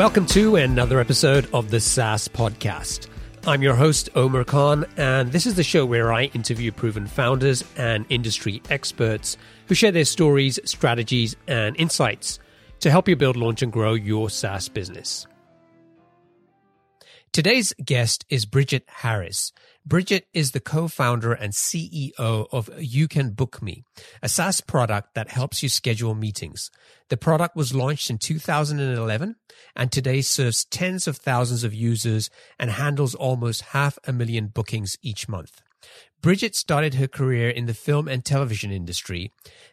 Welcome to another episode of the SaaS Podcast. I'm your host, Omer Khan, and this is the show where I interview proven founders and industry experts who share their stories, strategies, and insights to help you build, launch, and grow your SaaS business. Today's guest is Bridget Harris. Bridget is the co-founder and CEO of You Can Book Me, a SaaS product that helps you schedule meetings. The product was launched in 2011 and today serves tens of thousands of users and handles almost half a million bookings each month. Bridget started her career in the film and television industry.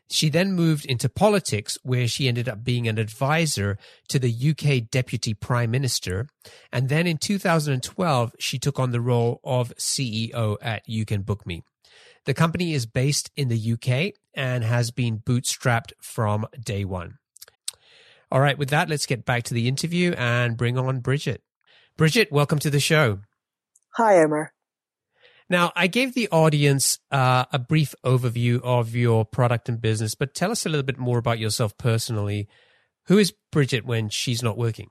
She then moved into politics, where she ended up being an advisor to the UK Deputy Prime Minister. And then in 2012, she took on the role of CEO at You Can Book Me. The company is based in the UK and has been bootstrapped from day one. All right, with that, let's get back to the interview and bring on Bridget. Bridget, welcome to the show. Hi, Omer. Now, I gave the audience uh, a brief overview of your product and business, but tell us a little bit more about yourself personally. Who is Bridget when she's not working?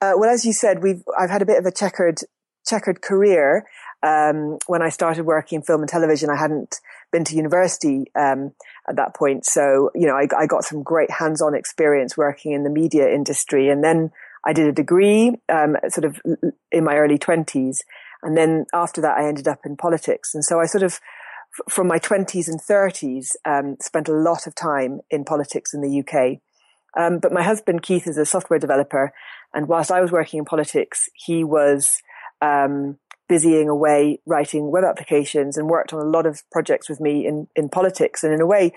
Uh, well, as you said, we've I've had a bit of a checkered checkered career. Um, when I started working in film and television, I hadn't been to university um, at that point, so you know I, I got some great hands-on experience working in the media industry, and then I did a degree, um, sort of in my early twenties, and then after that, I ended up in politics. And so I sort of, from my 20s and 30s, um, spent a lot of time in politics in the UK. Um, but my husband, Keith, is a software developer. And whilst I was working in politics, he was um, busying away writing web applications and worked on a lot of projects with me in, in politics. And in a way,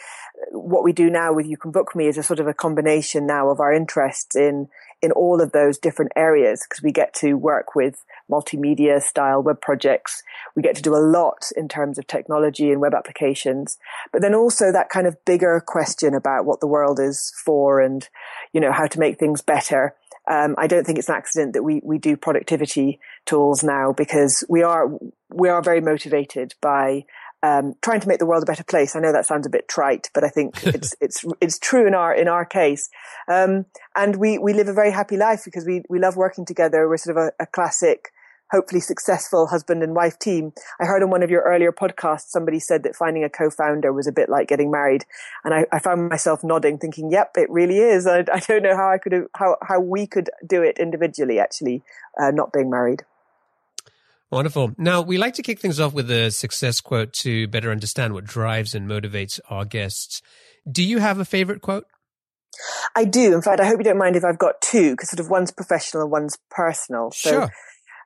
what we do now with You Can Book Me is a sort of a combination now of our interests in, in all of those different areas because we get to work with multimedia style web projects. We get to do a lot in terms of technology and web applications, but then also that kind of bigger question about what the world is for and, you know, how to make things better. Um, I don't think it's an accident that we, we do productivity tools now because we are, we are very motivated by um, trying to make the world a better place. I know that sounds a bit trite, but I think it's it's it's true in our in our case. Um, and we we live a very happy life because we we love working together. We're sort of a, a, classic, hopefully successful husband and wife team. I heard on one of your earlier podcasts somebody said that finding a co-founder was a bit like getting married, and I, I found myself nodding, thinking, "Yep, it really is." I, I don't know how I could how how we could do it individually, actually, uh, not being married. Wonderful. Now, we like to kick things off with a success quote to better understand what drives and motivates our guests. Do you have a favorite quote? I do. In fact, I hope you don't mind if I've got two, because sort of one's professional and one's personal. So, sure.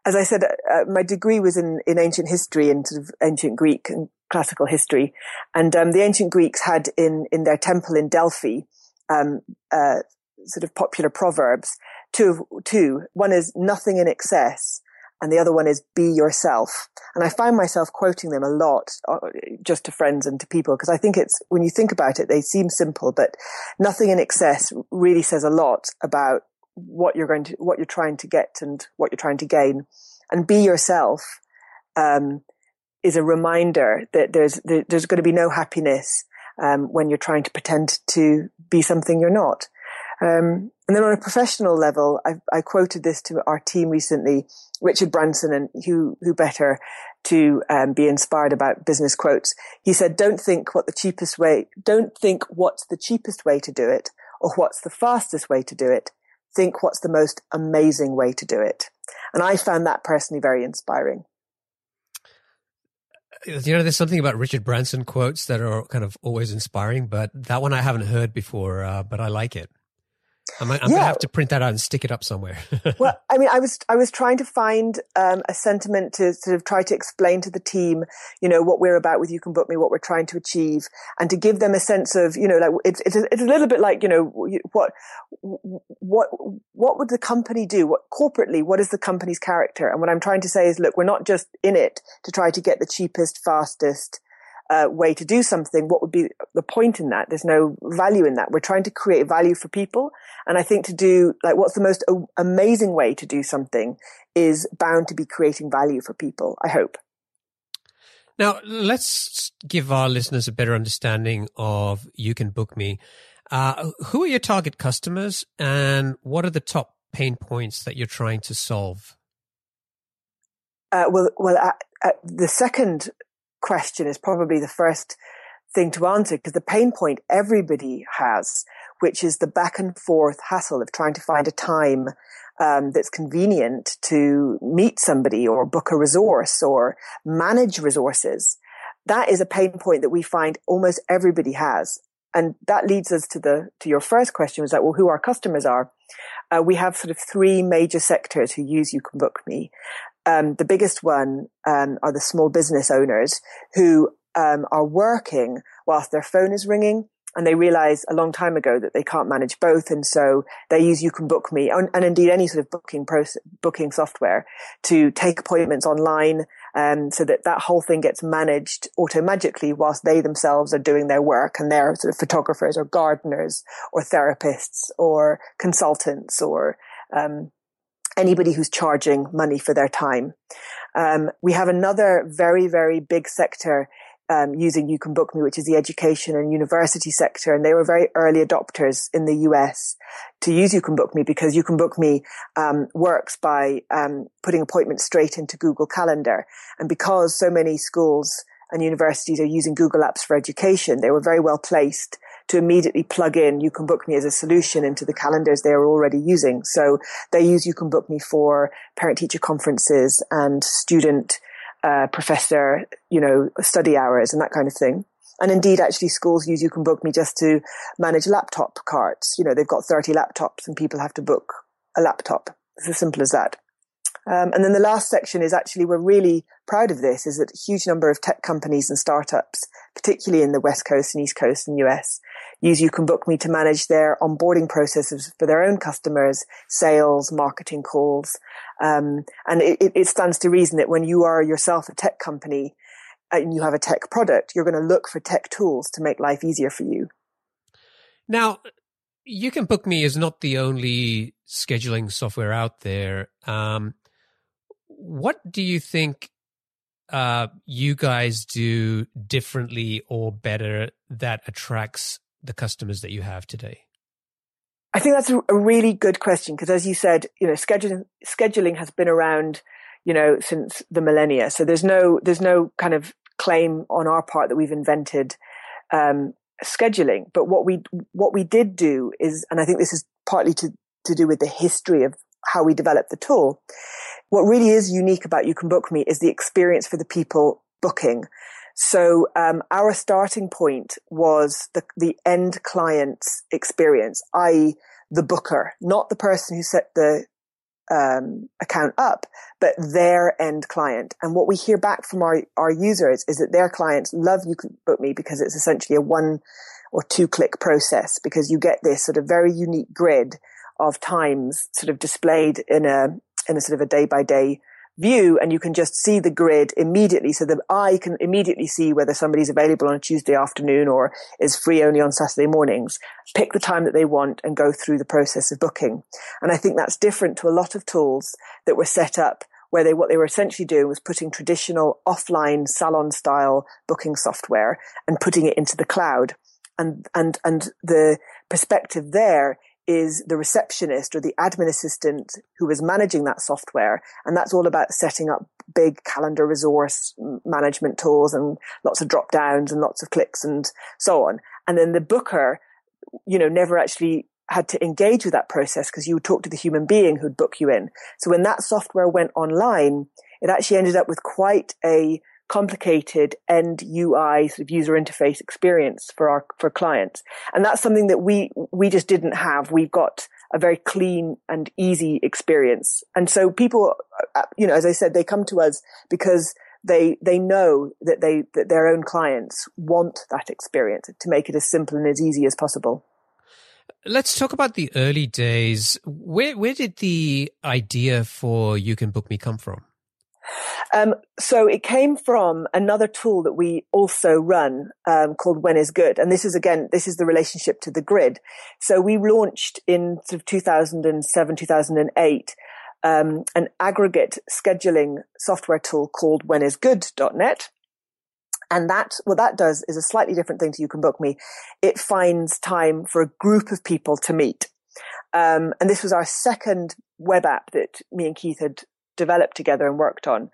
as I said, uh, my degree was in, in ancient history and sort of ancient Greek and classical history. And um, the ancient Greeks had in, in their temple in Delphi um, uh, sort of popular proverbs. Two, two. One is nothing in excess and the other one is be yourself. And I find myself quoting them a lot uh, just to friends and to people because I think it's, when you think about it, they seem simple, but nothing in excess really says a lot about what you're going to, what you're trying to get and what you're trying to gain. And be yourself, um, is a reminder that there's, there's going to be no happiness, um, when you're trying to pretend to be something you're not. Um, and then on a professional level, I, I, quoted this to our team recently, Richard Branson, and who, who better to um, be inspired about business quotes. He said, don't think what the cheapest way, don't think what's the cheapest way to do it or what's the fastest way to do it. Think what's the most amazing way to do it. And I found that personally very inspiring. You know, there's something about Richard Branson quotes that are kind of always inspiring, but that one I haven't heard before, uh, but I like it. I'm, I'm yeah. gonna have to print that out and stick it up somewhere. well, I mean, I was I was trying to find um, a sentiment to sort of try to explain to the team, you know, what we're about with You Can Book Me, what we're trying to achieve, and to give them a sense of, you know, like it's it's a, it's a little bit like, you know, what what what would the company do? What corporately, what is the company's character? And what I'm trying to say is, look, we're not just in it to try to get the cheapest, fastest, uh, way to do something, what would be the point in that? There's no value in that. We're trying to create value for people. And I think to do, like, what's the most amazing way to do something is bound to be creating value for people, I hope. Now, let's give our listeners a better understanding of You Can Book Me. Uh, who are your target customers and what are the top pain points that you're trying to solve? Uh, well, well, uh, uh, the second question is probably the first thing to answer because the pain point everybody has, which is the back and forth hassle of trying to find a time um, that's convenient to meet somebody or book a resource or manage resources. That is a pain point that we find almost everybody has. And that leads us to the, to your first question was like, well, who our customers are. Uh, we have sort of three major sectors who use You Can Book Me. Um, the biggest one um, are the small business owners who um, are working whilst their phone is ringing and they realize a long time ago that they can't manage both. And so they use You Can Book Me and, and indeed any sort of booking process, booking software to take appointments online. Um, so that that whole thing gets managed automatically whilst they themselves are doing their work and they're sort of photographers or gardeners or therapists or consultants or, um, anybody who's charging money for their time. Um, we have another very, very big sector um, using You Can Book Me, which is the education and university sector. And they were very early adopters in the US to use You Can Book Me because You Can Book Me um, works by um, putting appointments straight into Google Calendar. And because so many schools and universities are using Google Apps for education, they were very well placed to immediately plug in You Can Book Me as a solution into the calendars they are already using. So they use You Can Book Me for parent teacher conferences and student uh, professor, you know, study hours and that kind of thing. And indeed, actually, schools use You Can Book Me just to manage laptop carts. You know, they've got 30 laptops and people have to book a laptop. It's as simple as that. Um, and then the last section is actually, we're really proud of this, is that a huge number of tech companies and startups, particularly in the West Coast and East Coast and US, use You Can Book Me to manage their onboarding processes for their own customers, sales, marketing calls. Um, and it, it stands to reason that when you are yourself a tech company and you have a tech product, you're going to look for tech tools to make life easier for you. Now, You Can Book Me is not the only scheduling software out there. Um, what do you think uh, you guys do differently or better that attracts the customers that you have today? I think that's a, really good question because, as you said, you know, scheduling scheduling has been around, you know, since the millennia. So there's no there's no kind of claim on our part that we've invented um, scheduling. But what we what we did do is, and I think this is partly to to do with the history of how we developed the tool, what really is unique about You Can Book Me is the experience for the people booking. So um, our starting point was the, the end client's experience, i.e., the booker, not the person who set the um, account up, but their end client. And what we hear back from our, our users is that their clients love You Can Book Me because it's essentially a one or two click process because you get this sort of very unique grid of times sort of displayed in a in a sort of a day by day view and you can just see the grid immediately so the eye can immediately see whether somebody's available on a Tuesday afternoon or is free only on Saturday mornings, pick the time that they want and go through the process of booking. And I think that's different to a lot of tools that were set up where they, what they were essentially doing was putting traditional offline salon style booking software and putting it into the cloud. And, and, and the perspective there is the receptionist or the admin assistant who is managing that software. And that's all about setting up big calendar resource management tools and lots of drop downs and lots of clicks and so on. And then the booker, you know, never actually had to engage with that process because you would talk to the human being who'd book you in. So when that software went online, it actually ended up with quite a complicated end UI sort of user interface experience for our for clients. And that's something that we we just didn't have. We've got a very clean and easy experience. And so people uh, you know as I said they come to us because they they know that they that their own clients want that experience to make it as simple and as easy as possible. Let's talk about the early days. Where where did the idea for You Can Book Me come from? Um, so it came from another tool that we also run um, called When is Good, and this is again this is the relationship to the grid. So we launched in sort of 2007 2008 um, an aggregate scheduling software tool called WhenIsGood.net. And that, what that does is a slightly different thing to You Can Book Me. It finds time for a group of people to meet. Um, and this was our second web app that me and Keith had developed together and worked on.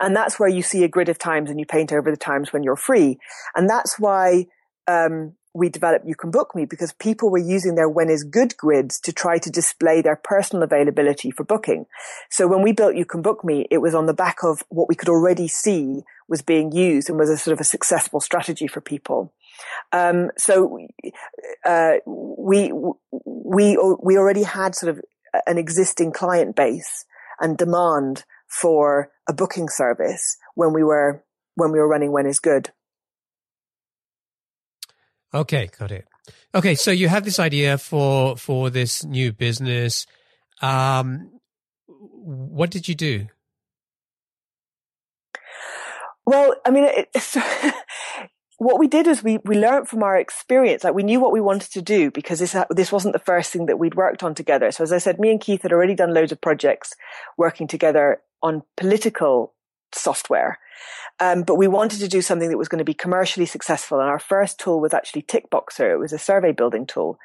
And that's where you see a grid of times and you paint over the times when you're free. And that's why, um, we developed You Can Book Me because people were using their when is good grids to try to display their personal availability for booking. So when we built You Can Book Me, it was on the back of what we could already see was being used and was a sort of a successful strategy for people. Um, so uh, we we we already had sort of an existing client base and demand for a booking service when we were when we were running When is Good. Okay, got it. Okay, so you have this idea for for this new business. Um, what did you do? Well, I mean, it, what we did is we, we learned from our experience. Like we knew what we wanted to do because this, this wasn't the first thing that we'd worked on together. So as I said, me and Keith had already done loads of projects working together on political software. Um, but we wanted to do something that was going to be commercially successful. And our first tool was actually Tickboxer. It was a survey building tool.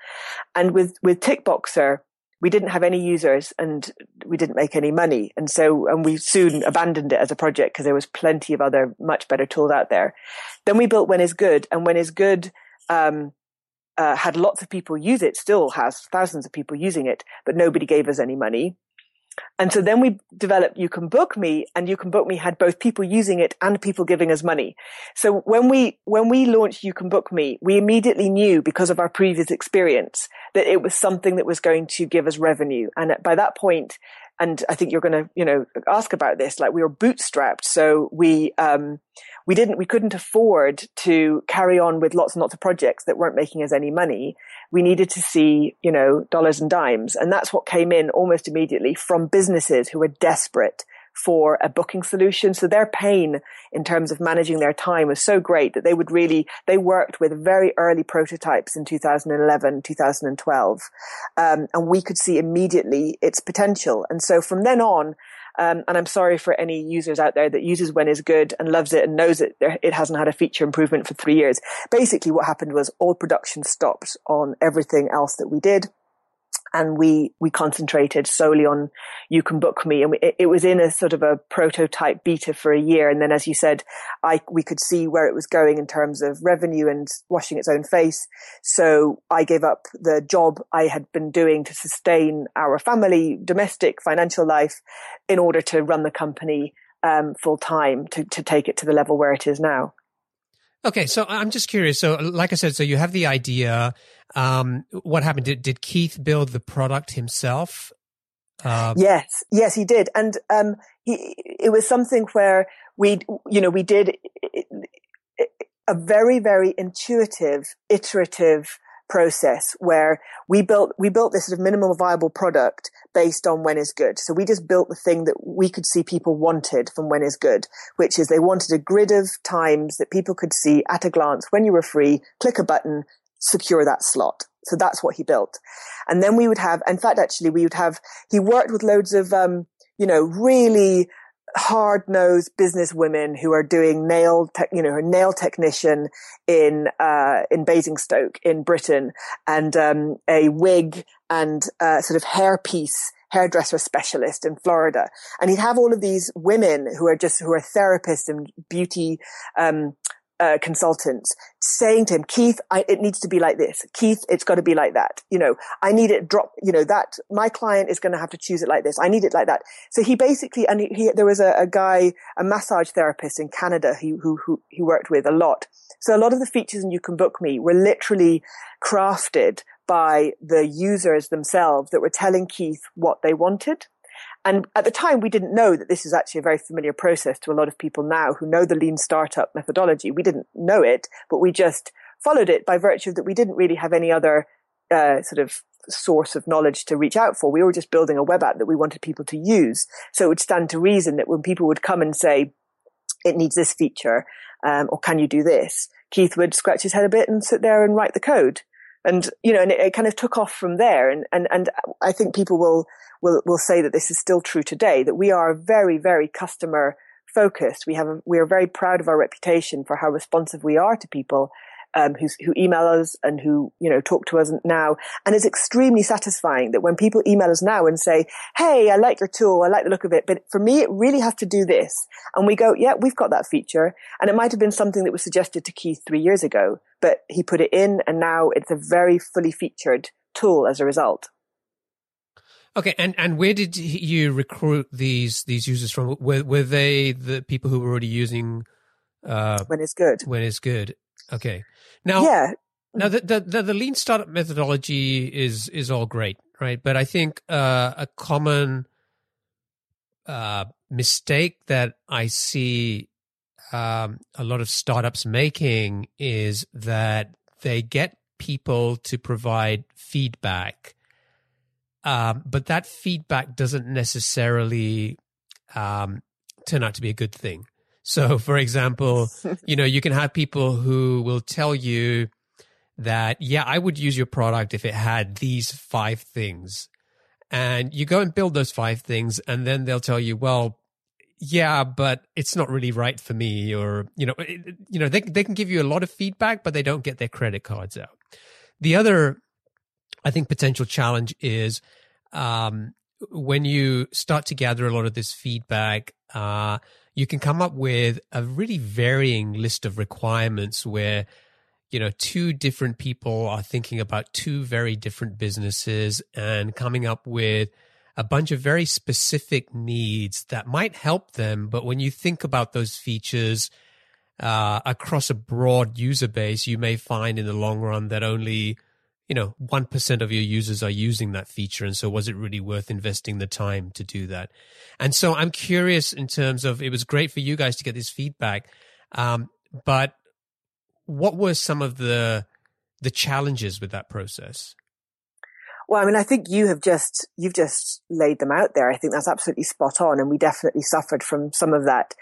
And with, with Tickboxer, we didn't have any users and we didn't make any money. And so, and we soon abandoned it as a project because there was plenty of other much better tools out there. Then we built When is Good and When is Good, um, uh, had lots of people use it, still has thousands of people using it, but nobody gave us any money. And so then we developed You Can Book Me and You Can Book Me had both people using it and people giving us money. So when we, when we launched You Can Book Me, we immediately knew because of our previous experience that it was something that was going to give us revenue. And by that point, and I think you're going to, you know, ask about this. Like we were bootstrapped, so we um, we didn't, we couldn't afford to carry on with lots and lots of projects that weren't making us any money. We needed to see, you know, dollars and dimes, and that's what came in almost immediately from businesses who were desperate for a booking solution. So their pain in terms of managing their time was so great that they would really, they worked with very early prototypes in 2011, 2012. Um, and we could see immediately its potential. And so from then on, um, and I'm sorry for any users out there that uses when is good and loves it and knows it. It hasn't had a feature improvement for three years. Basically, what happened was all production stopped on everything else that we did and we we concentrated solely on you can book me. And we, it, it, was in a sort of a prototype beta for a year. And then as you said i we could see where it was going in terms of revenue and washing its own face. So i gave up the job i had been doing to sustain our family domestic financial life in order to run the company um, full time to to take it to the level where it is now Okay, so I'm just curious. So, like I said, so you have the idea. Um, what happened? Did, did Keith build the product himself? Um, yes, yes, he did, and um, he, it was something where we, you know, we did a very, very intuitive, iterative process where we built we built this sort of minimal viable product based on when is good. So we just built the thing that we could see people wanted from when is good, which is they wanted a grid of times that people could see at a glance when you were free, click a button, secure that slot. So that's what he built. And then we would have, in fact, actually, we would have, he worked with loads of, um, you know, really hard nosed business women who are doing nail, you know, her nail technician in, uh, in Basingstoke in Britain and, um, a wig and, uh, sort of hairpiece hairdresser specialist in Florida. And he'd have all of these women who are just, who are therapists and beauty, um, uh, consultants saying to him, Keith, I, it needs to be like this. Keith, it's got to be like that. You know, I need it drop, you know, that my client is going to have to choose it like this. I need it like that. So he basically, and he, he there was a, a, guy, a massage therapist in Canada who, who, who he worked with a lot. So a lot of the features in You Can Book Me were literally crafted by the users themselves that were telling Keith what they wanted. And at the time, we didn't know that this is actually a very familiar process to a lot of people now who know the lean startup methodology. We didn't know it, but we just followed it by virtue that we didn't really have any other uh, sort of source of knowledge to reach out for. We were just building a web app that we wanted people to use. So it would stand to reason that when people would come and say, it needs this feature, um, or can you do this? Keith would scratch his head a bit and sit there and write the code. And, you know, and it, it kind of took off from there. And, and, and I think people will, will, will say that this is still true today, that we are very, very customer focused. We have, a, we are very proud of our reputation for how responsive we are to people. Um, who email us and who, you know, talk to us now. And it's extremely satisfying that when people email us now and say, Hey, I like your tool. I like the look of it. But for me, it really has to do this. And we go, yeah, we've got that feature. And it might have been something that was suggested to Keith three years ago, but he put it in and now it's a very fully featured tool as a result. Okay, and and where did you recruit these these users from? Were were they the people who were already using uh, when it's good? When it's good. Okay. Now, yeah. Now the, the the, the lean startup methodology is is all great, right? But I think uh, a common uh, mistake that I see um, a lot of startups making is that they get people to provide feedback um, but that feedback doesn't necessarily um, turn out to be a good thing. So, for example, you know, you can have people who will tell you that, yeah, I would use your product if it had these five things. And you go and build those five things, and then they'll tell you, well, yeah, but it's not really right for me, or you know, it, you know, they they can give you a lot of feedback, but they don't get their credit cards out. The other I think potential challenge is um, when you start to gather a lot of this feedback, uh, you can come up with a really varying list of requirements where you know two different people are thinking about two very different businesses and coming up with a bunch of very specific needs that might help them. But when you think about those features uh, across a broad user base you may find in the long run that only you know, 1% of your users are using that feature. And so was it really worth investing the time to do that? And so I'm curious in terms of, it was great for you guys to get this feedback. Um, but what were some of the, the challenges with that process? Well, I mean, I think you have just, you've just laid them out there. I think that's absolutely spot on. And we definitely suffered from some of that,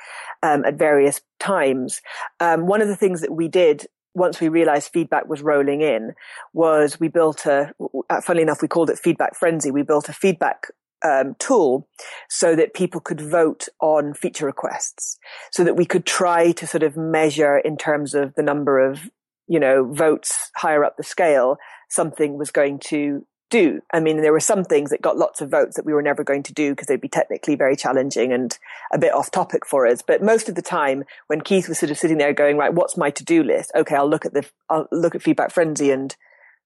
um, at various times. Um, one of the things that we did once we realized feedback was rolling in was we built a, uh, funnily enough, we called it feedback frenzy. We built a feedback um, tool so that people could vote on feature requests so that we could try to sort of measure in terms of the number of, you know, votes higher up the scale, something was going to do. I mean, there were some things that got lots of votes that we were never going to do because they'd be technically very challenging and a bit off topic for us. But most of the time when Keith was sort of sitting there going, right, what's my to-do list? Okay, I'll look at the, I'll look at Feedback Frenzy and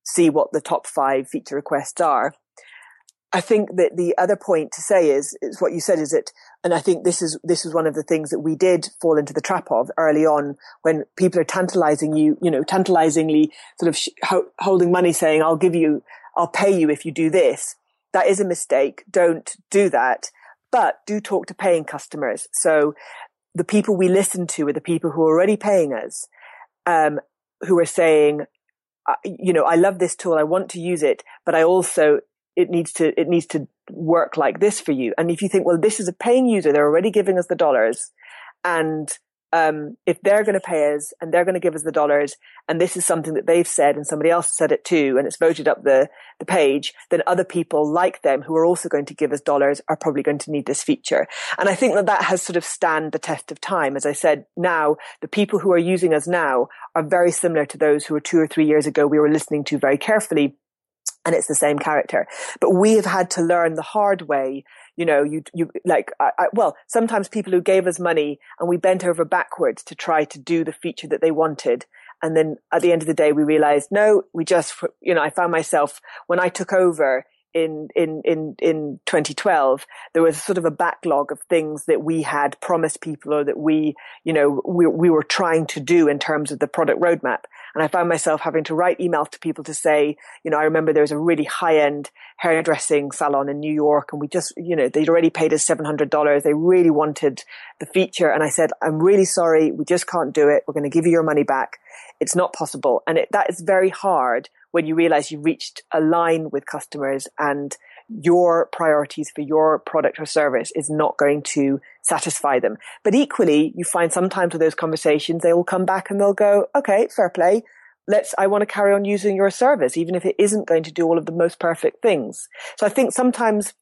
see what the top five feature requests are. I think that the other point to say is, is what you said is that, and I think this is, this is one of the things that we did fall into the trap of early on when people are tantalizing you, you know, tantalizingly sort of sh- ho- holding money saying, I'll give you I'll pay you if you do this. That is a mistake. Don't do that. But do talk to paying customers. So the people we listen to are the people who are already paying us, um, who are saying, you know, I love this tool. I want to use it, but I also, it needs to, it needs to work like this for you. And if you think, well, this is a paying user, they're already giving us the dollars and um, if they're going to pay us and they're going to give us the dollars and this is something that they've said and somebody else said it too and it's voted up the, the page, then other people like them who are also going to give us dollars are probably going to need this feature. And I think that that has sort of stand the test of time. As I said, now the people who are using us now are very similar to those who were two or three years ago we were listening to very carefully and it's the same character. But we have had to learn the hard way you know, you, you, like, I, I, well, sometimes people who gave us money and we bent over backwards to try to do the feature that they wanted. And then at the end of the day, we realized, no, we just, you know, I found myself when I took over in, in, in, in 2012, there was sort of a backlog of things that we had promised people or that we, you know, we, we were trying to do in terms of the product roadmap. And I found myself having to write emails to people to say, you know, I remember there was a really high end hairdressing salon in New York and we just, you know, they'd already paid us $700. They really wanted the feature. And I said, I'm really sorry. We just can't do it. We're going to give you your money back. It's not possible. And it, that is very hard when you realize you've reached a line with customers and your priorities for your product or service is not going to satisfy them. But equally, you find sometimes with those conversations, they will come back and they'll go, okay, fair play. Let's, I want to carry on using your service, even if it isn't going to do all of the most perfect things. So I think sometimes,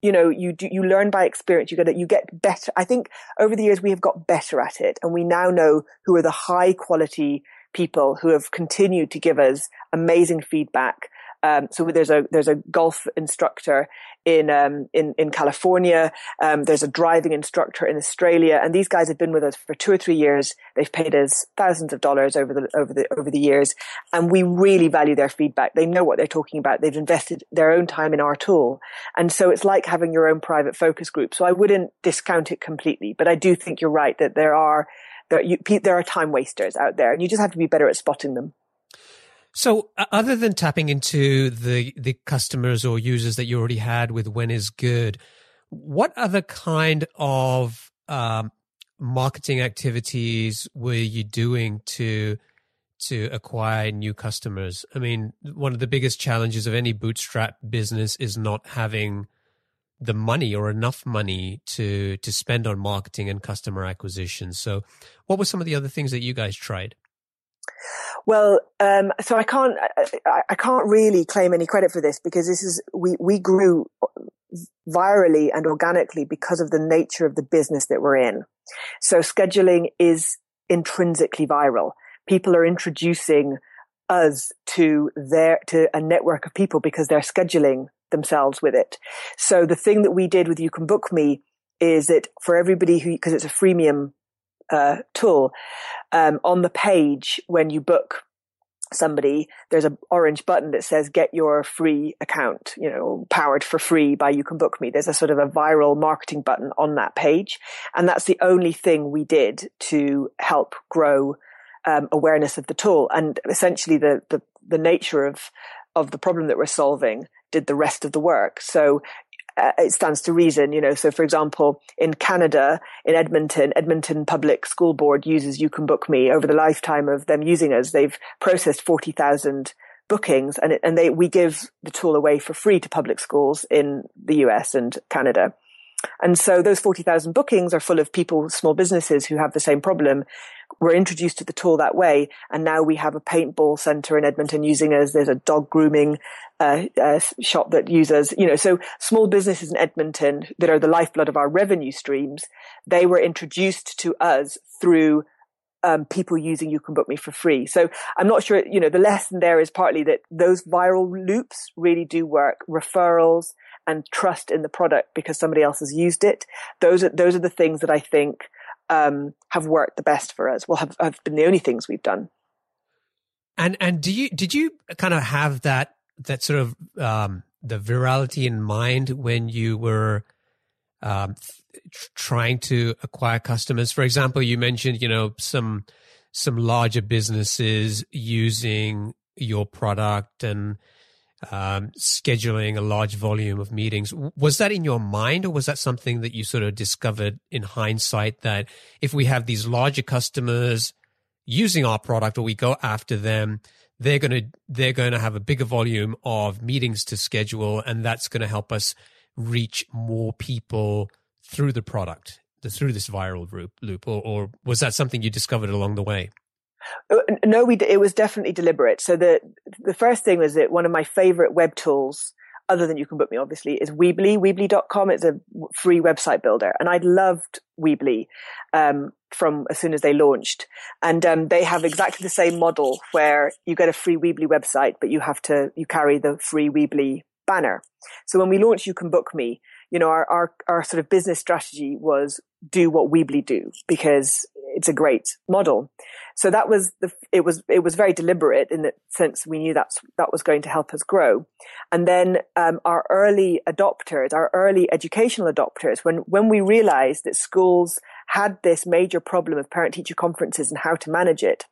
you know, you do, you learn by experience. You get, you get better. I think over the years we have got better at it and we now know who are the high quality people who have continued to give us amazing feedback. Um, so there's a there's a golf instructor in um, in in California. Um, there's a driving instructor in Australia, and these guys have been with us for two or three years. They've paid us thousands of dollars over the over the over the years, and we really value their feedback. They know what they're talking about. They've invested their own time in our tool, and so it's like having your own private focus group. So I wouldn't discount it completely, but I do think you're right that there are there, you, there are time wasters out there, and you just have to be better at spotting them. So, other than tapping into the the customers or users that you already had with When is Good, what other kind of um, marketing activities were you doing to to acquire new customers? I mean, one of the biggest challenges of any bootstrap business is not having the money or enough money to to spend on marketing and customer acquisition. So, what were some of the other things that you guys tried? Well, um, so I can't, I, I, can't really claim any credit for this because this is, we, we grew virally and organically because of the nature of the business that we're in. So scheduling is intrinsically viral. People are introducing us to their, to a network of people because they're scheduling themselves with it. So the thing that we did with You Can Book Me is that for everybody who, because it's a freemium uh, tool, um, on the page when you book somebody, there's an orange button that says get your free account, you know, powered for free by You Can Book Me. There's a sort of a viral marketing button on that page. And that's the only thing we did to help grow um, awareness of the tool. And essentially the, the, the nature of, of the problem that we're solving did the rest of the work. So uh, it stands to reason, you know. So, for example, in Canada, in Edmonton, Edmonton Public School Board uses You Can Book Me. Over the lifetime of them using us, they've processed forty thousand bookings, and it, and they we give the tool away for free to public schools in the US and Canada. And so those 40,000 bookings are full of people, small businesses who have the same problem. We're introduced to the tool that way. And now we have a paintball center in Edmonton using us. There's a dog grooming uh, uh, shop that uses, you know, so small businesses in Edmonton that are the lifeblood of our revenue streams, they were introduced to us through um, people using You Can Book Me for free. So I'm not sure, you know, the lesson there is partly that those viral loops really do work. Referrals and trust in the product because somebody else has used it. Those are, those are the things that I think, um, have worked the best for us. Well, have, have been the only things we've done. And, and do you, did you kind of have that that sort of um, the virality in mind when you were um, trying to acquire customers? For example, you mentioned you know some some larger businesses using your product and um, scheduling a large volume of meetings. Was that in your mind, or was that something that you sort of discovered in hindsight that if we have these larger customers using our product or we go after them, they're going to they're going to have a bigger volume of meetings to schedule and that's going to help us reach more people through the product through this viral loop or, or was that something you discovered along the way no we it was definitely deliberate so the the first thing was that one of my favorite web tools other than you can book me obviously is Weebly. Weebly.com It's a free website builder and I loved Weebly um, from as soon as they launched. And um, they have exactly the same model where you get a free Weebly website, but you have to you carry the free Weebly banner. So when we launched You Can Book Me, you know, our, our, our sort of business strategy was do what Weebly do because it's a great model. So that was the, it was, it was very deliberate in the sense we knew that's, that was going to help us grow. And then, um, our early adopters, our early educational adopters, when, when we realized that schools had this major problem of parent teacher conferences and how to manage it,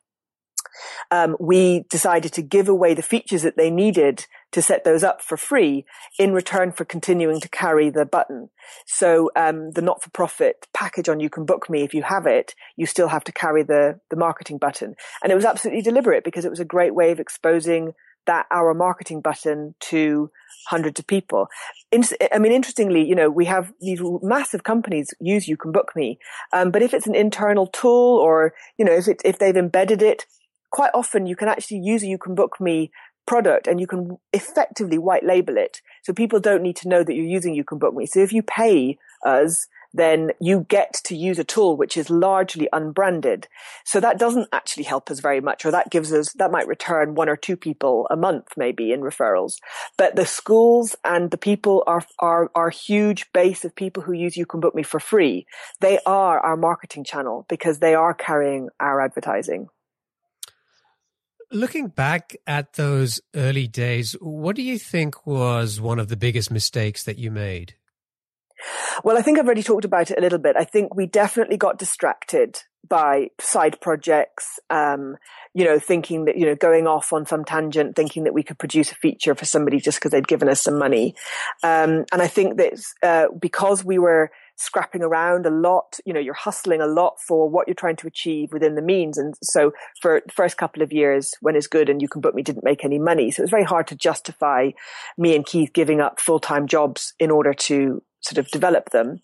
um, we decided to give away the features that they needed to set those up for free in return for continuing to carry the button. So um, the not-for-profit package on You Can Book Me, if you have it, you still have to carry the the marketing button. And it was absolutely deliberate because it was a great way of exposing that our marketing button to hundreds of people. I mean, interestingly, you know, we have these massive companies use You Can Book Me, um, but if it's an internal tool or you know, if it if they've embedded it quite often you can actually use a You Can Book Me product and you can effectively white label it. So people don't need to know that you're using You Can Book Me. So if you pay us, then you get to use a tool which is largely unbranded. So that doesn't actually help us very much, or that gives us, that might return one or two people a month maybe in referrals. But the schools and the people are, are, huge base of people who use You Can Book Me for free. They are our marketing channel because they are carrying our advertising. Looking back at those early days, what do you think was one of the biggest mistakes that you made? Well, I think I've already talked about it a little bit. I think we definitely got distracted by side projects, um, you know, thinking that, you know, going off on some tangent, thinking that we could produce a feature for somebody just because they'd given us some money. Um, and I think that, uh, because we were scrapping around a lot. You know, you're hustling a lot for what you're trying to achieve within the means. And so for the first couple of years, when it's good and you can book me, didn't make any money. So it was very hard to justify me and Keith giving up full time jobs in order to sort of develop them.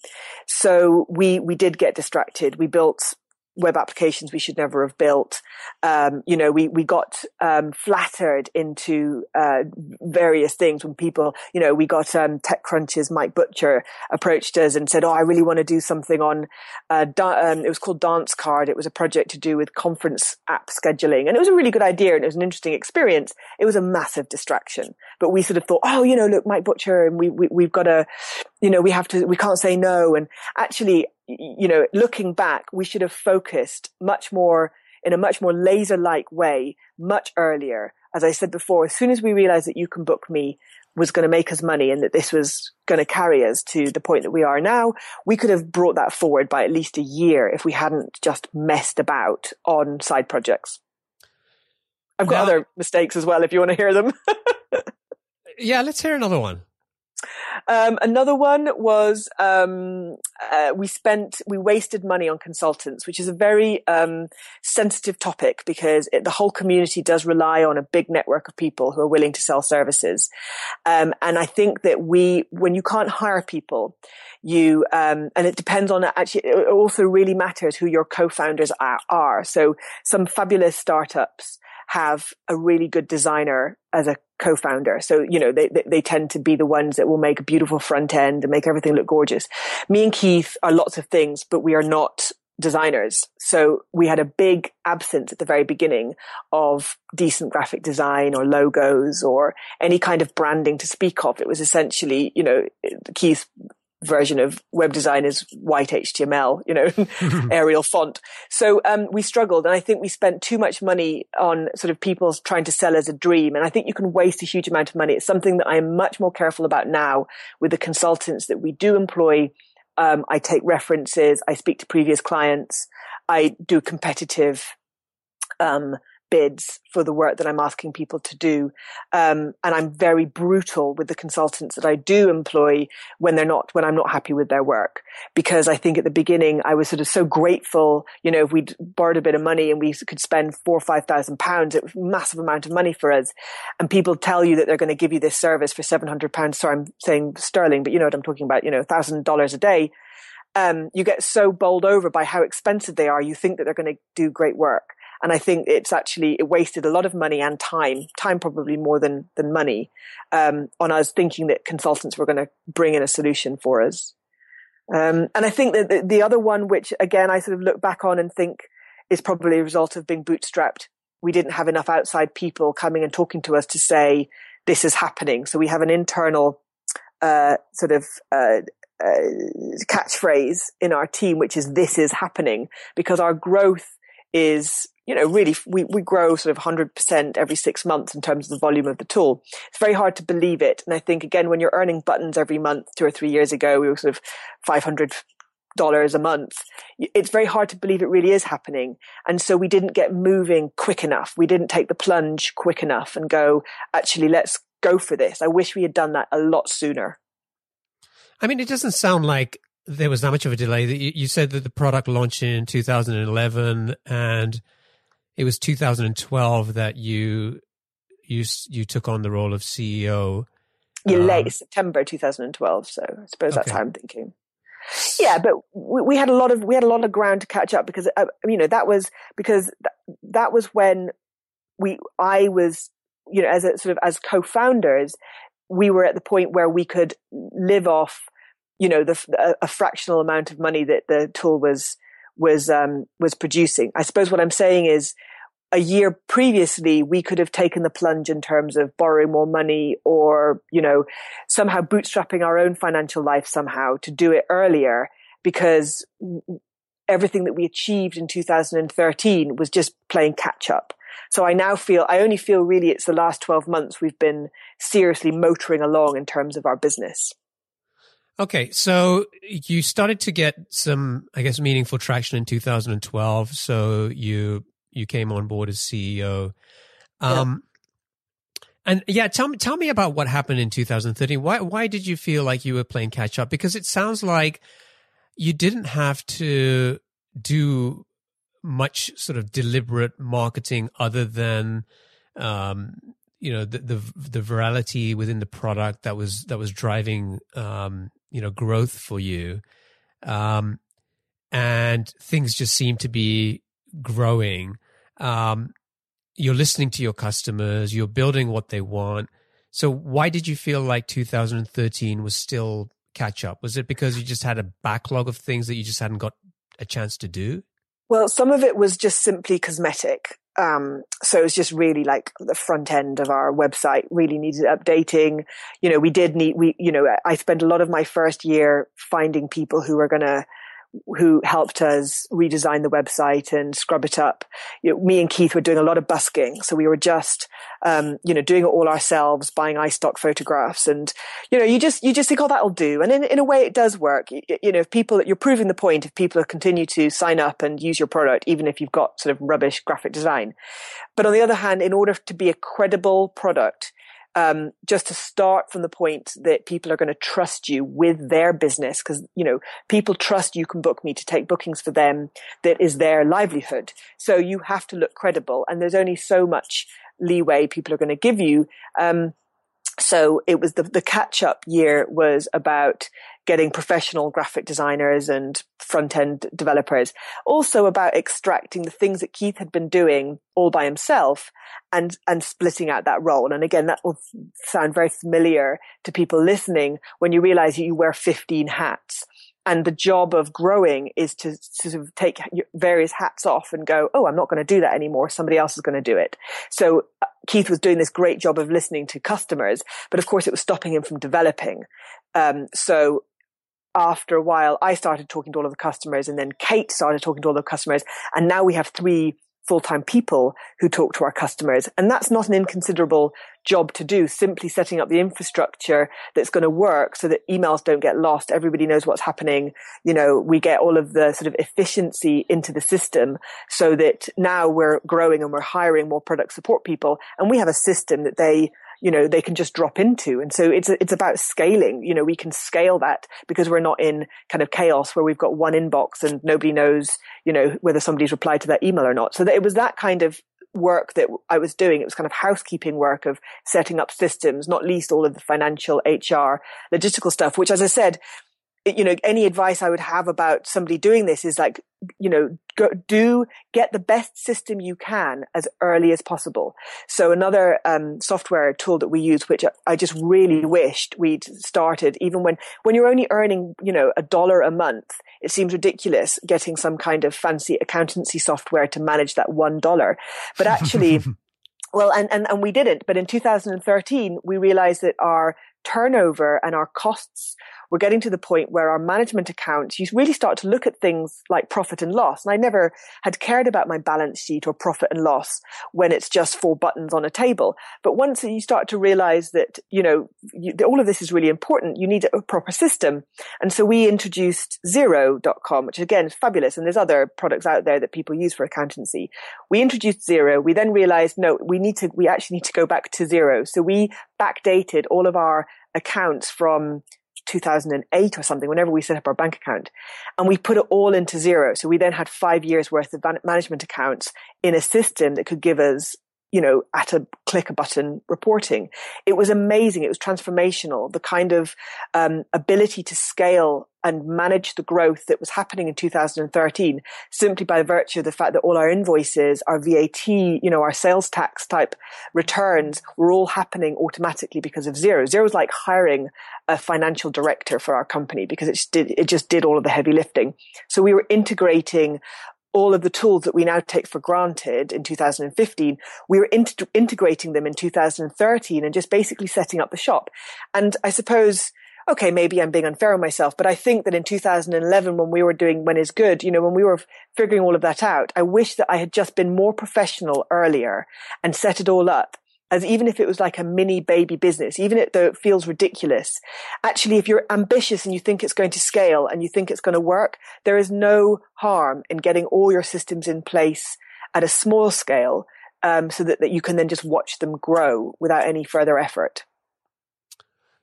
So we, we did get distracted. We built web applications we should never have built. Um, you know, we, we got, um, flattered into, uh, various things when people, you know, we got, um, TechCrunch's Mike Butcher approached us and said, Oh, I really want to do something on, uh, da- um, it was called Dance Card. It was a project to do with conference app scheduling. And it was a really good idea and it was an interesting experience. It was a massive distraction, but we sort of thought, Oh, you know, look, Mike Butcher and we, we, we've got to, you know, we have to, we can't say no. And actually, you know, looking back, we should have focused much more in a much more laser like way much earlier. As I said before, as soon as we realized that you can book me was going to make us money and that this was going to carry us to the point that we are now, we could have brought that forward by at least a year if we hadn't just messed about on side projects. I've got now, other mistakes as well if you want to hear them. yeah, let's hear another one. Um, another one was um, uh, we spent we wasted money on consultants, which is a very um, sensitive topic because it, the whole community does rely on a big network of people who are willing to sell services. Um, and I think that we, when you can't hire people, you um, and it depends on actually. It also really matters who your co-founders are. are. So some fabulous startups have a really good designer as a co-founder. So, you know, they, they, tend to be the ones that will make a beautiful front end and make everything look gorgeous. Me and Keith are lots of things, but we are not designers. So we had a big absence at the very beginning of decent graphic design or logos or any kind of branding to speak of. It was essentially, you know, Keith version of web design is white HTML, you know, Arial font. So um, we struggled, and I think we spent too much money on sort of people trying to sell as a dream. And I think you can waste a huge amount of money. It's something that I am much more careful about now with the consultants that we do employ. Um, I take references. I speak to previous clients. I do competitive um, bids for the work that I'm asking people to do. Um, and I'm very brutal with the consultants that I do employ when they're not, when I'm not happy with their work. Because I think at the beginning I was sort of so grateful, you know, if we'd borrowed a bit of money and we could spend four or five thousand pounds, it was a massive amount of money for us. And people tell you that they're going to give you this service for 700 pounds. Sorry, I'm saying sterling, but you know what I'm talking about, you know, thousand dollars a day. Um, you get so bowled over by how expensive they are. You think that they're going to do great work. And I think it's actually, it wasted a lot of money and time, time probably more than, than money, um, on us thinking that consultants were going to bring in a solution for us. Um, and I think that the, the other one, which again, I sort of look back on and think is probably a result of being bootstrapped. We didn't have enough outside people coming and talking to us to say, this is happening. So we have an internal, uh, sort of, uh, uh, catchphrase in our team, which is this is happening because our growth is you know, really, we, we grow sort of 100% every six months in terms of the volume of the tool. It's very hard to believe it. And I think, again, when you're earning buttons every month, two or three years ago, we were sort of 500 dollars a month. It's very hard to believe it really is happening. And so we didn't get moving quick enough. We didn't take the plunge quick enough and go, actually, let's go for this. I wish we had done that a lot sooner. I mean, it doesn't sound like there was that much of a delay. You said that the product launched in 2011 and it was 2012 that you you you took on the role of CEO. Yeah, um, late September 2012. So I suppose okay. that's how I'm thinking. Yeah, but we, we, had a lot of we had a lot of ground to catch up because uh, you know that was because th- that was when we I was you know as a sort of as co-founders we were at the point where we could live off you know, the, a, a, fractional amount of money that the tool was, was, um, was producing. I suppose what I'm saying is a year previously, we could have taken the plunge in terms of borrowing more money or, you know, somehow bootstrapping our own financial life somehow to do it earlier because everything that we achieved in 2013 was just playing catch up. So I now feel, I only feel really it's the last 12 months we've been seriously motoring along in terms of our business. Okay, so you started to get some, I guess, meaningful traction in 2012. So you you came on board as CEO. Um, yeah. And yeah, tell me tell me about what happened in 2013. Why why did you feel like you were playing catch up? Because it sounds like you didn't have to do much sort of deliberate marketing other than um, you know the, the, the virality within the product that was that was driving um, you know growth for you um, and things just seem to be growing um, you're listening to your customers you're building what they want so why did you feel like 2013 was still catch up was it because you just had a backlog of things that you just hadn't got a chance to do well, some of it was just simply cosmetic. Um, so it was just really like the front end of our website really needed updating. You know, we did need, we, you know, I spent a lot of my first year finding people who were going to who helped us redesign the website and scrub it up. You know, me and Keith were doing a lot of busking. So we were just, um, you know, doing it all ourselves, buying iStock photographs. And, you know, you just, you just think, oh, that'll do. And in, in a way, it does work. You, you know, if people, you're proving the point if people continue to sign up and use your product, even if you've got sort of rubbish graphic design. But on the other hand, in order to be a credible product, um, just to start from the point that people are going to trust you with their business because you know people trust you can book me to take bookings for them that is their livelihood. So you have to look credible and there's only so much leeway people are going to give you. Um, so it was the, the catch up year was about getting professional graphic designers and front end developers. Also about extracting the things that Keith had been doing all by himself and, and splitting out that role. And again, that will sound very familiar to people listening when you realize that you wear 15 hats. And the job of growing is to sort of take various hats off and go, Oh, I'm not going to do that anymore. Somebody else is going to do it. So uh, Keith was doing this great job of listening to customers, but of course it was stopping him from developing. Um, so after a while, I started talking to all of the customers and then Kate started talking to all the customers. And now we have three full-time people who talk to our customers. And that's not an inconsiderable job to do, simply setting up the infrastructure that's going to work so that emails don't get lost. Everybody knows what's happening. You know, we get all of the sort of efficiency into the system so that now we're growing and we're hiring more product support people and we have a system that they you know, they can just drop into. And so it's, it's about scaling. You know, we can scale that because we're not in kind of chaos where we've got one inbox and nobody knows, you know, whether somebody's replied to that email or not. So that it was that kind of work that I was doing. It was kind of housekeeping work of setting up systems, not least all of the financial, HR, logistical stuff, which as I said, you know, any advice I would have about somebody doing this is like, you know, go, do get the best system you can as early as possible. So another um, software tool that we use, which I just really wished we'd started, even when when you're only earning, you know, a dollar a month, it seems ridiculous getting some kind of fancy accountancy software to manage that one dollar. But actually. well, and, and, and we didn't, but in 2013, we realized that our turnover and our costs we're getting to the point where our management accounts, you really start to look at things like profit and loss. And I never had cared about my balance sheet or profit and loss when it's just four buttons on a table. But once you start to realize that, you know, you, all of this is really important, you need a proper system. And so we introduced Xero.com, which again is fabulous. And there's other products out there that people use for accountancy. We introduced Xero. We then realized, no, we need to, we actually need to go back to zero. So we backdated all of our accounts from 2008 or something, whenever we set up our bank account. And we put it all into Xero. So we then had five years worth of management accounts in a system that could give us you know, at a click a button reporting. It was amazing. It was transformational. The kind of um, ability to scale and manage the growth that was happening in 2013 simply by virtue of the fact that all our invoices, our VAT, you know, our sales tax type returns were all happening automatically because of Xero. Xero was like hiring a financial director for our company because it just did, it just did all of the heavy lifting. So we were integrating all of the tools that we now take for granted in 2015, we were integrating them in 2013 and just basically setting up the shop. And I suppose, okay, maybe I'm being unfair on myself, but I think that in 2011, when we were doing When is Good, you know, when we were figuring all of that out, I wish that I had just been more professional earlier and set it all up as even if it was like a mini baby business, even though it feels ridiculous, actually, if you're ambitious and you think it's going to scale and you think it's going to work, there is no harm in getting all your systems in place at a small scale, um, so that, that you can then just watch them grow without any further effort.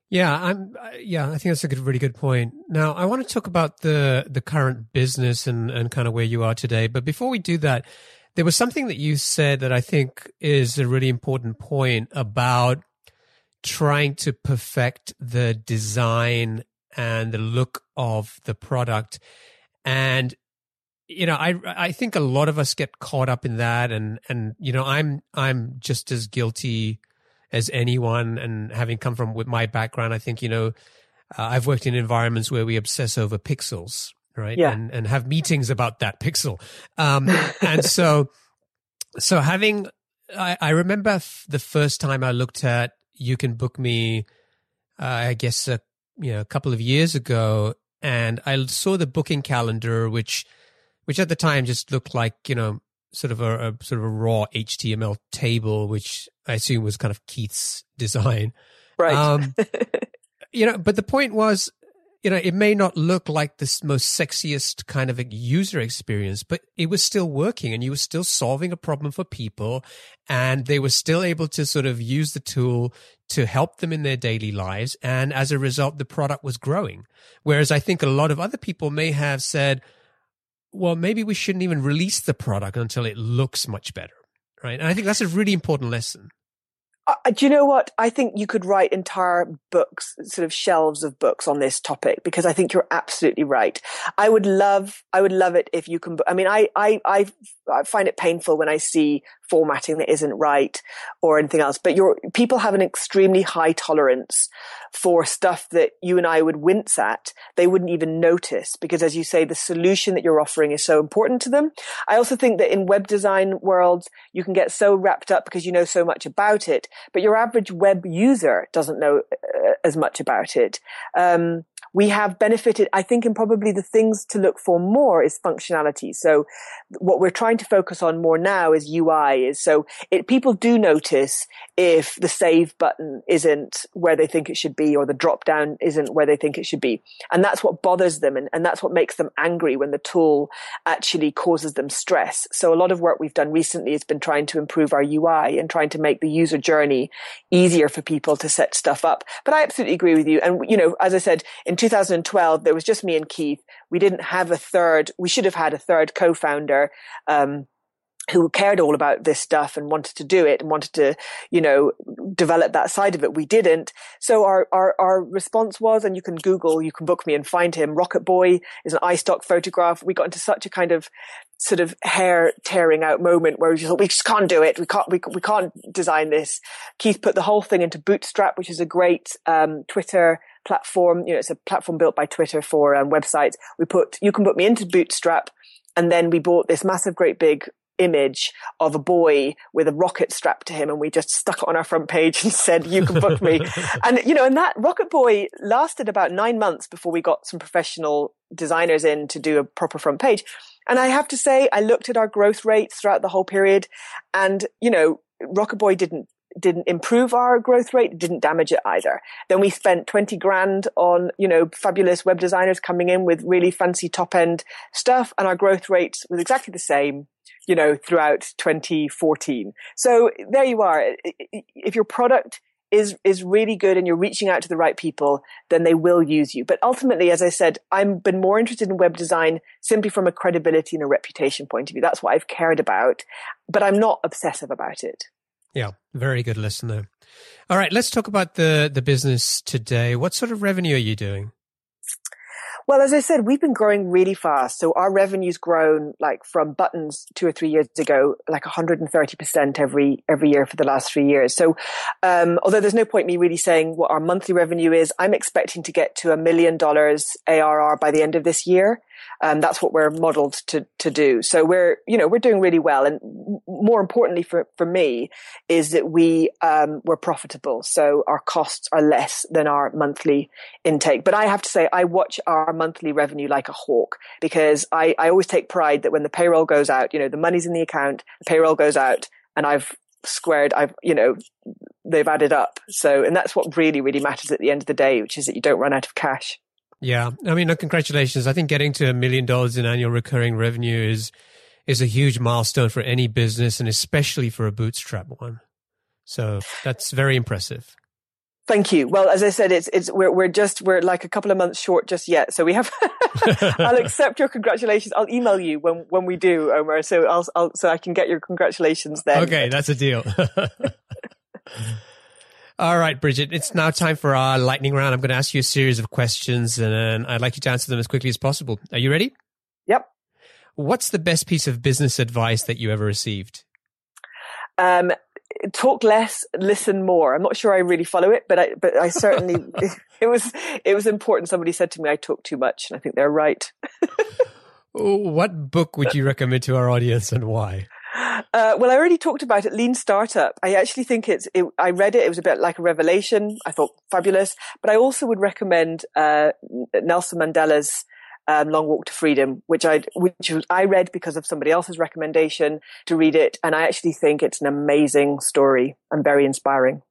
Yeah, I'm. Yeah, I think that's a good, really good point. Now, I want to talk about the the current business and and kind of where you are today. But before we do that, there was something that you said that I think is a really important point about trying to perfect the design and the look of the product. And you know, I I think a lot of us get caught up in that and and you know, I'm I'm just as guilty as anyone and having come from with my background, I think, you know, uh, I've worked in environments where we obsess over pixels right? Yeah. And and have meetings about that pixel. Um, and so so having, I, I remember f- the first time I looked at You Can Book Me, uh, I guess a you know a couple of years ago, and I saw the booking calendar, which which at the time just looked like you know sort of a, a sort of a raw HTML table, which I assume was kind of Keith's design. Right. Um, you know, but the point was you know, it may not look like the most sexiest kind of a user experience, but it was still working and you were still solving a problem for people and they were still able to sort of use the tool to help them in their daily lives. And as a result, the product was growing. Whereas I think a lot of other people may have said, well, maybe we shouldn't even release the product until it looks much better. Right. And I think that's a really important lesson. Uh, do you know what? I think you could write entire books, sort of shelves of books on this topic because I think you're absolutely right. I would love, I would love it if you can. I mean, I, I, I, I find it painful when I see formatting that isn't right or anything else. But your people have an extremely high tolerance for stuff that you and I would wince at. They wouldn't even notice because as you say, the solution that you're offering is so important to them. I also think that in web design worlds, you can get so wrapped up because you know so much about it, but your average web user doesn't know uh, as much about it. Um, we have benefited, I think, in probably the things to look for more is functionality. So what we're trying to focus on more now is UI is so it, people do notice if the save button isn't where they think it should be or the drop down isn't where they think it should be. And that's what bothers them. And, and that's what makes them angry when the tool actually causes them stress. So a lot of work we've done recently has been trying to improve our UI and trying to make the user journey easier for people to set stuff up. But I absolutely agree with you. And, you know, as I said, in 2012, there was just me and Keith. We didn't have a third. We should have had a third co-founder. Um, who cared all about this stuff and wanted to do it and wanted to, you know, develop that side of it. We didn't. So our, our, our response was, and you can Google, you can book me and find him. Rocket Boy is an iStock photograph. We got into such a kind of sort of hair tearing out moment where we just thought, we just can't do it. We can't, we, we can't design this. Keith put the whole thing into Bootstrap, which is a great, um, Twitter platform. You know, it's a platform built by Twitter for um, websites. We put, you can book me into Bootstrap. And then we bought this massive, great big image of a boy with a rocket strapped to him and we just stuck it on our front page and said you can book me. And you know and that rocket boy lasted about nine months before we got some professional designers in to do a proper front page. And i have to say i looked at our growth rates throughout the whole period and you know rocket boy didn't didn't improve our growth rate, didn't damage it either. Then we spent 20 grand on, you know, fabulous web designers coming in with really fancy top end stuff and our growth rate was exactly the same, you know, throughout 2014. So there you are. If your product is is really good and you're reaching out to the right people, then they will use you. But ultimately, as I said, I've been more interested in web design simply from a credibility and a reputation point of view. That's what I've cared about, but I'm not obsessive about it. Yeah, very good listener. All right, let's talk about the the business today. What sort of revenue are you doing? Well, as I said, we've been growing really fast. So our revenue's grown like from buttons two or three years ago, like 130% every, every year for the last three years. So, um, although there's no point me really saying what our monthly revenue is, I'm expecting to get to a million dollars ARR by the end of this year. Um, that's what we're modeled to, to do. So we're, you know, we're doing really well. And more importantly for, for me is that we, um, we're profitable. So our costs are less than our monthly intake. But I have to say, I watch our monthly revenue like a hawk because I, I always take pride that when the payroll goes out, you know, the money's in the account, the payroll goes out and I've squared, I've, you know, they've added up. So, and that's what really, really matters at the end of the day, which is that you don't run out of cash. Yeah. I mean, congratulations. I think getting to a million dollars in annual recurring revenue is, is a huge milestone for any business and especially for a bootstrap one. So that's very impressive. Thank you. Well, as I said, it's, it's, we're, we're just, we're like a couple of months short just yet. So we have, I'll accept your congratulations. I'll email you when, when we do, Omer. So I'll, I'll, so I can get your congratulations then. Okay. That's a deal. All right, Bridget, it's now time for our lightning round. I'm going to ask you a series of questions and I'd like you to answer them as quickly as possible. Are you ready? Yep. What's the best piece of business advice that you ever received? Um, talk less, listen more. I'm not sure I really follow it, but I, but I certainly, it was, it was important. Somebody said to me, I talk too much and I think they're right. what book would you recommend to our audience and why? Uh, well, I already talked about it. Lean Startup. I actually think it's. It, I read it. It was a bit like a revelation. I thought fabulous. But I also would recommend uh, Nelson Mandela's um, Long Walk to Freedom, which I which I read because of somebody else's recommendation to read it, and I actually think it's an amazing story and very inspiring.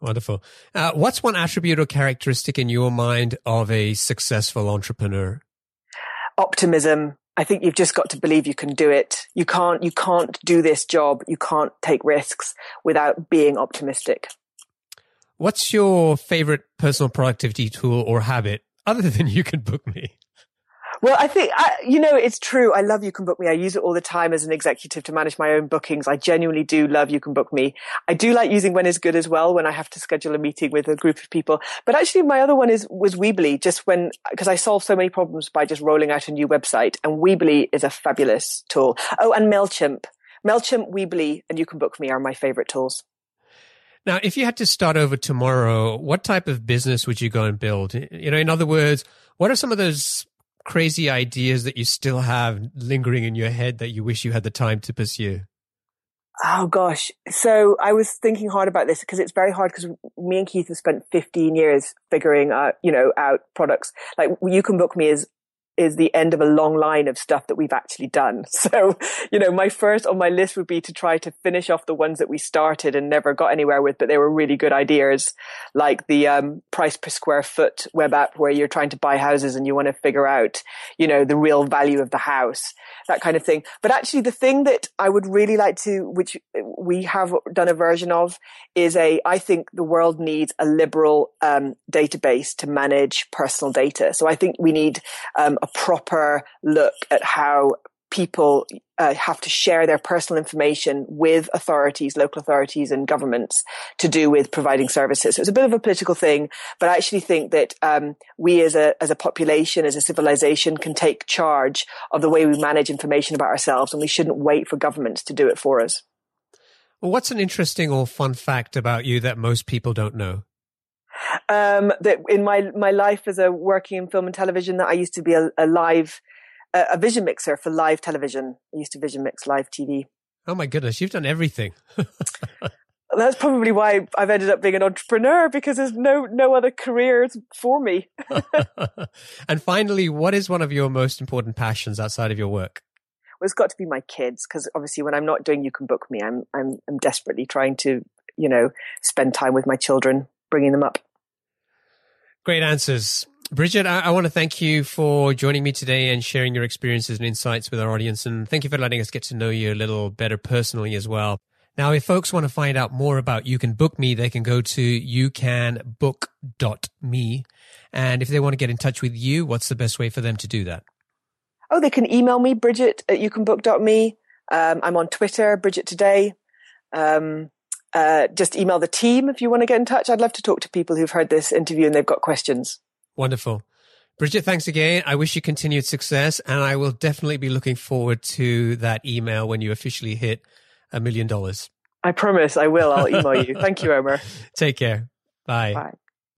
Wonderful. Uh, what's one attribute or characteristic in your mind of a successful entrepreneur? Optimism I think you've just got to believe you can do it. You can't, you can't do this job. You can't take risks without being optimistic. What's your favorite personal productivity tool or habit other than you can book me? Well, I think, I, you know, it's true. I love You Can Book Me. I use it all the time as an executive to manage my own bookings. I genuinely do love You Can Book Me. I do like using When is Good as well when I have to schedule a meeting with a group of people. But actually my other one is, was Weebly just when, because I solve so many problems by just rolling out a new website and Weebly is a fabulous tool. Oh, and MailChimp. MailChimp, Weebly, and You Can Book Me are my favorite tools. Now, if you had to start over tomorrow, what type of business would you go and build? You know, in other words, what are some of those crazy ideas that you still have lingering in your head that you wish you had the time to pursue? Oh gosh. So I was thinking hard about this because it's very hard because me and Keith have spent 15 years figuring out, you know, out products. Like you can book me as is the end of a long line of stuff that we've actually done. So, you know, my first on my list would be to try to finish off the ones that we started and never got anywhere with, but they were really good ideas, like the um, price per square foot web app where you're trying to buy houses and you want to figure out, you know, the real value of the house, that kind of thing. But actually, the thing that I would really like to, which we have done a version of, is a. I think the world needs a liberal um, database to manage personal data. So I think we need um, a proper look at how people uh, have to share their personal information with authorities, local authorities and governments to do with providing services. So it's a bit of a political thing, but I actually think that um, we as a, as a population, as a civilization can take charge of the way we manage information about ourselves and we shouldn't wait for governments to do it for us. Well, what's an interesting or fun fact about you that most people don't know? Um, that in my my life as a working in film and television, that I used to be a, a live a, a vision mixer for live television. I used to vision mix live TV. Oh my goodness, you've done everything. That's probably why I've ended up being an entrepreneur because there's no no other careers for me. and finally, what is one of your most important passions outside of your work? Well, it's got to be my kids because obviously when I'm not doing You Can Book Me, I'm I'm I'm desperately trying to you know spend time with my children, bringing them up. Great answers. Bridget, I, I, want to thank you for joining me today and sharing your experiences and insights with our audience. And thank you for letting us get to know you a little better personally as well. Now, if folks want to find out more about You Can Book Me, they can go to youcanbook.me. And if they want to get in touch with you, what's the best way for them to do that? Oh, they can email me, Bridget at youcanbook.me. Um, I'm on Twitter, Bridget Today. Um, uh, just email the team if you want to get in touch. I'd love to talk to people who've heard this interview and they've got questions. Wonderful. Bridget, thanks again. I wish you continued success and I will definitely be looking forward to that email when you officially hit a million dollars. I promise I will. I'll email you. Thank you, Omer. Take care. Bye. Bye.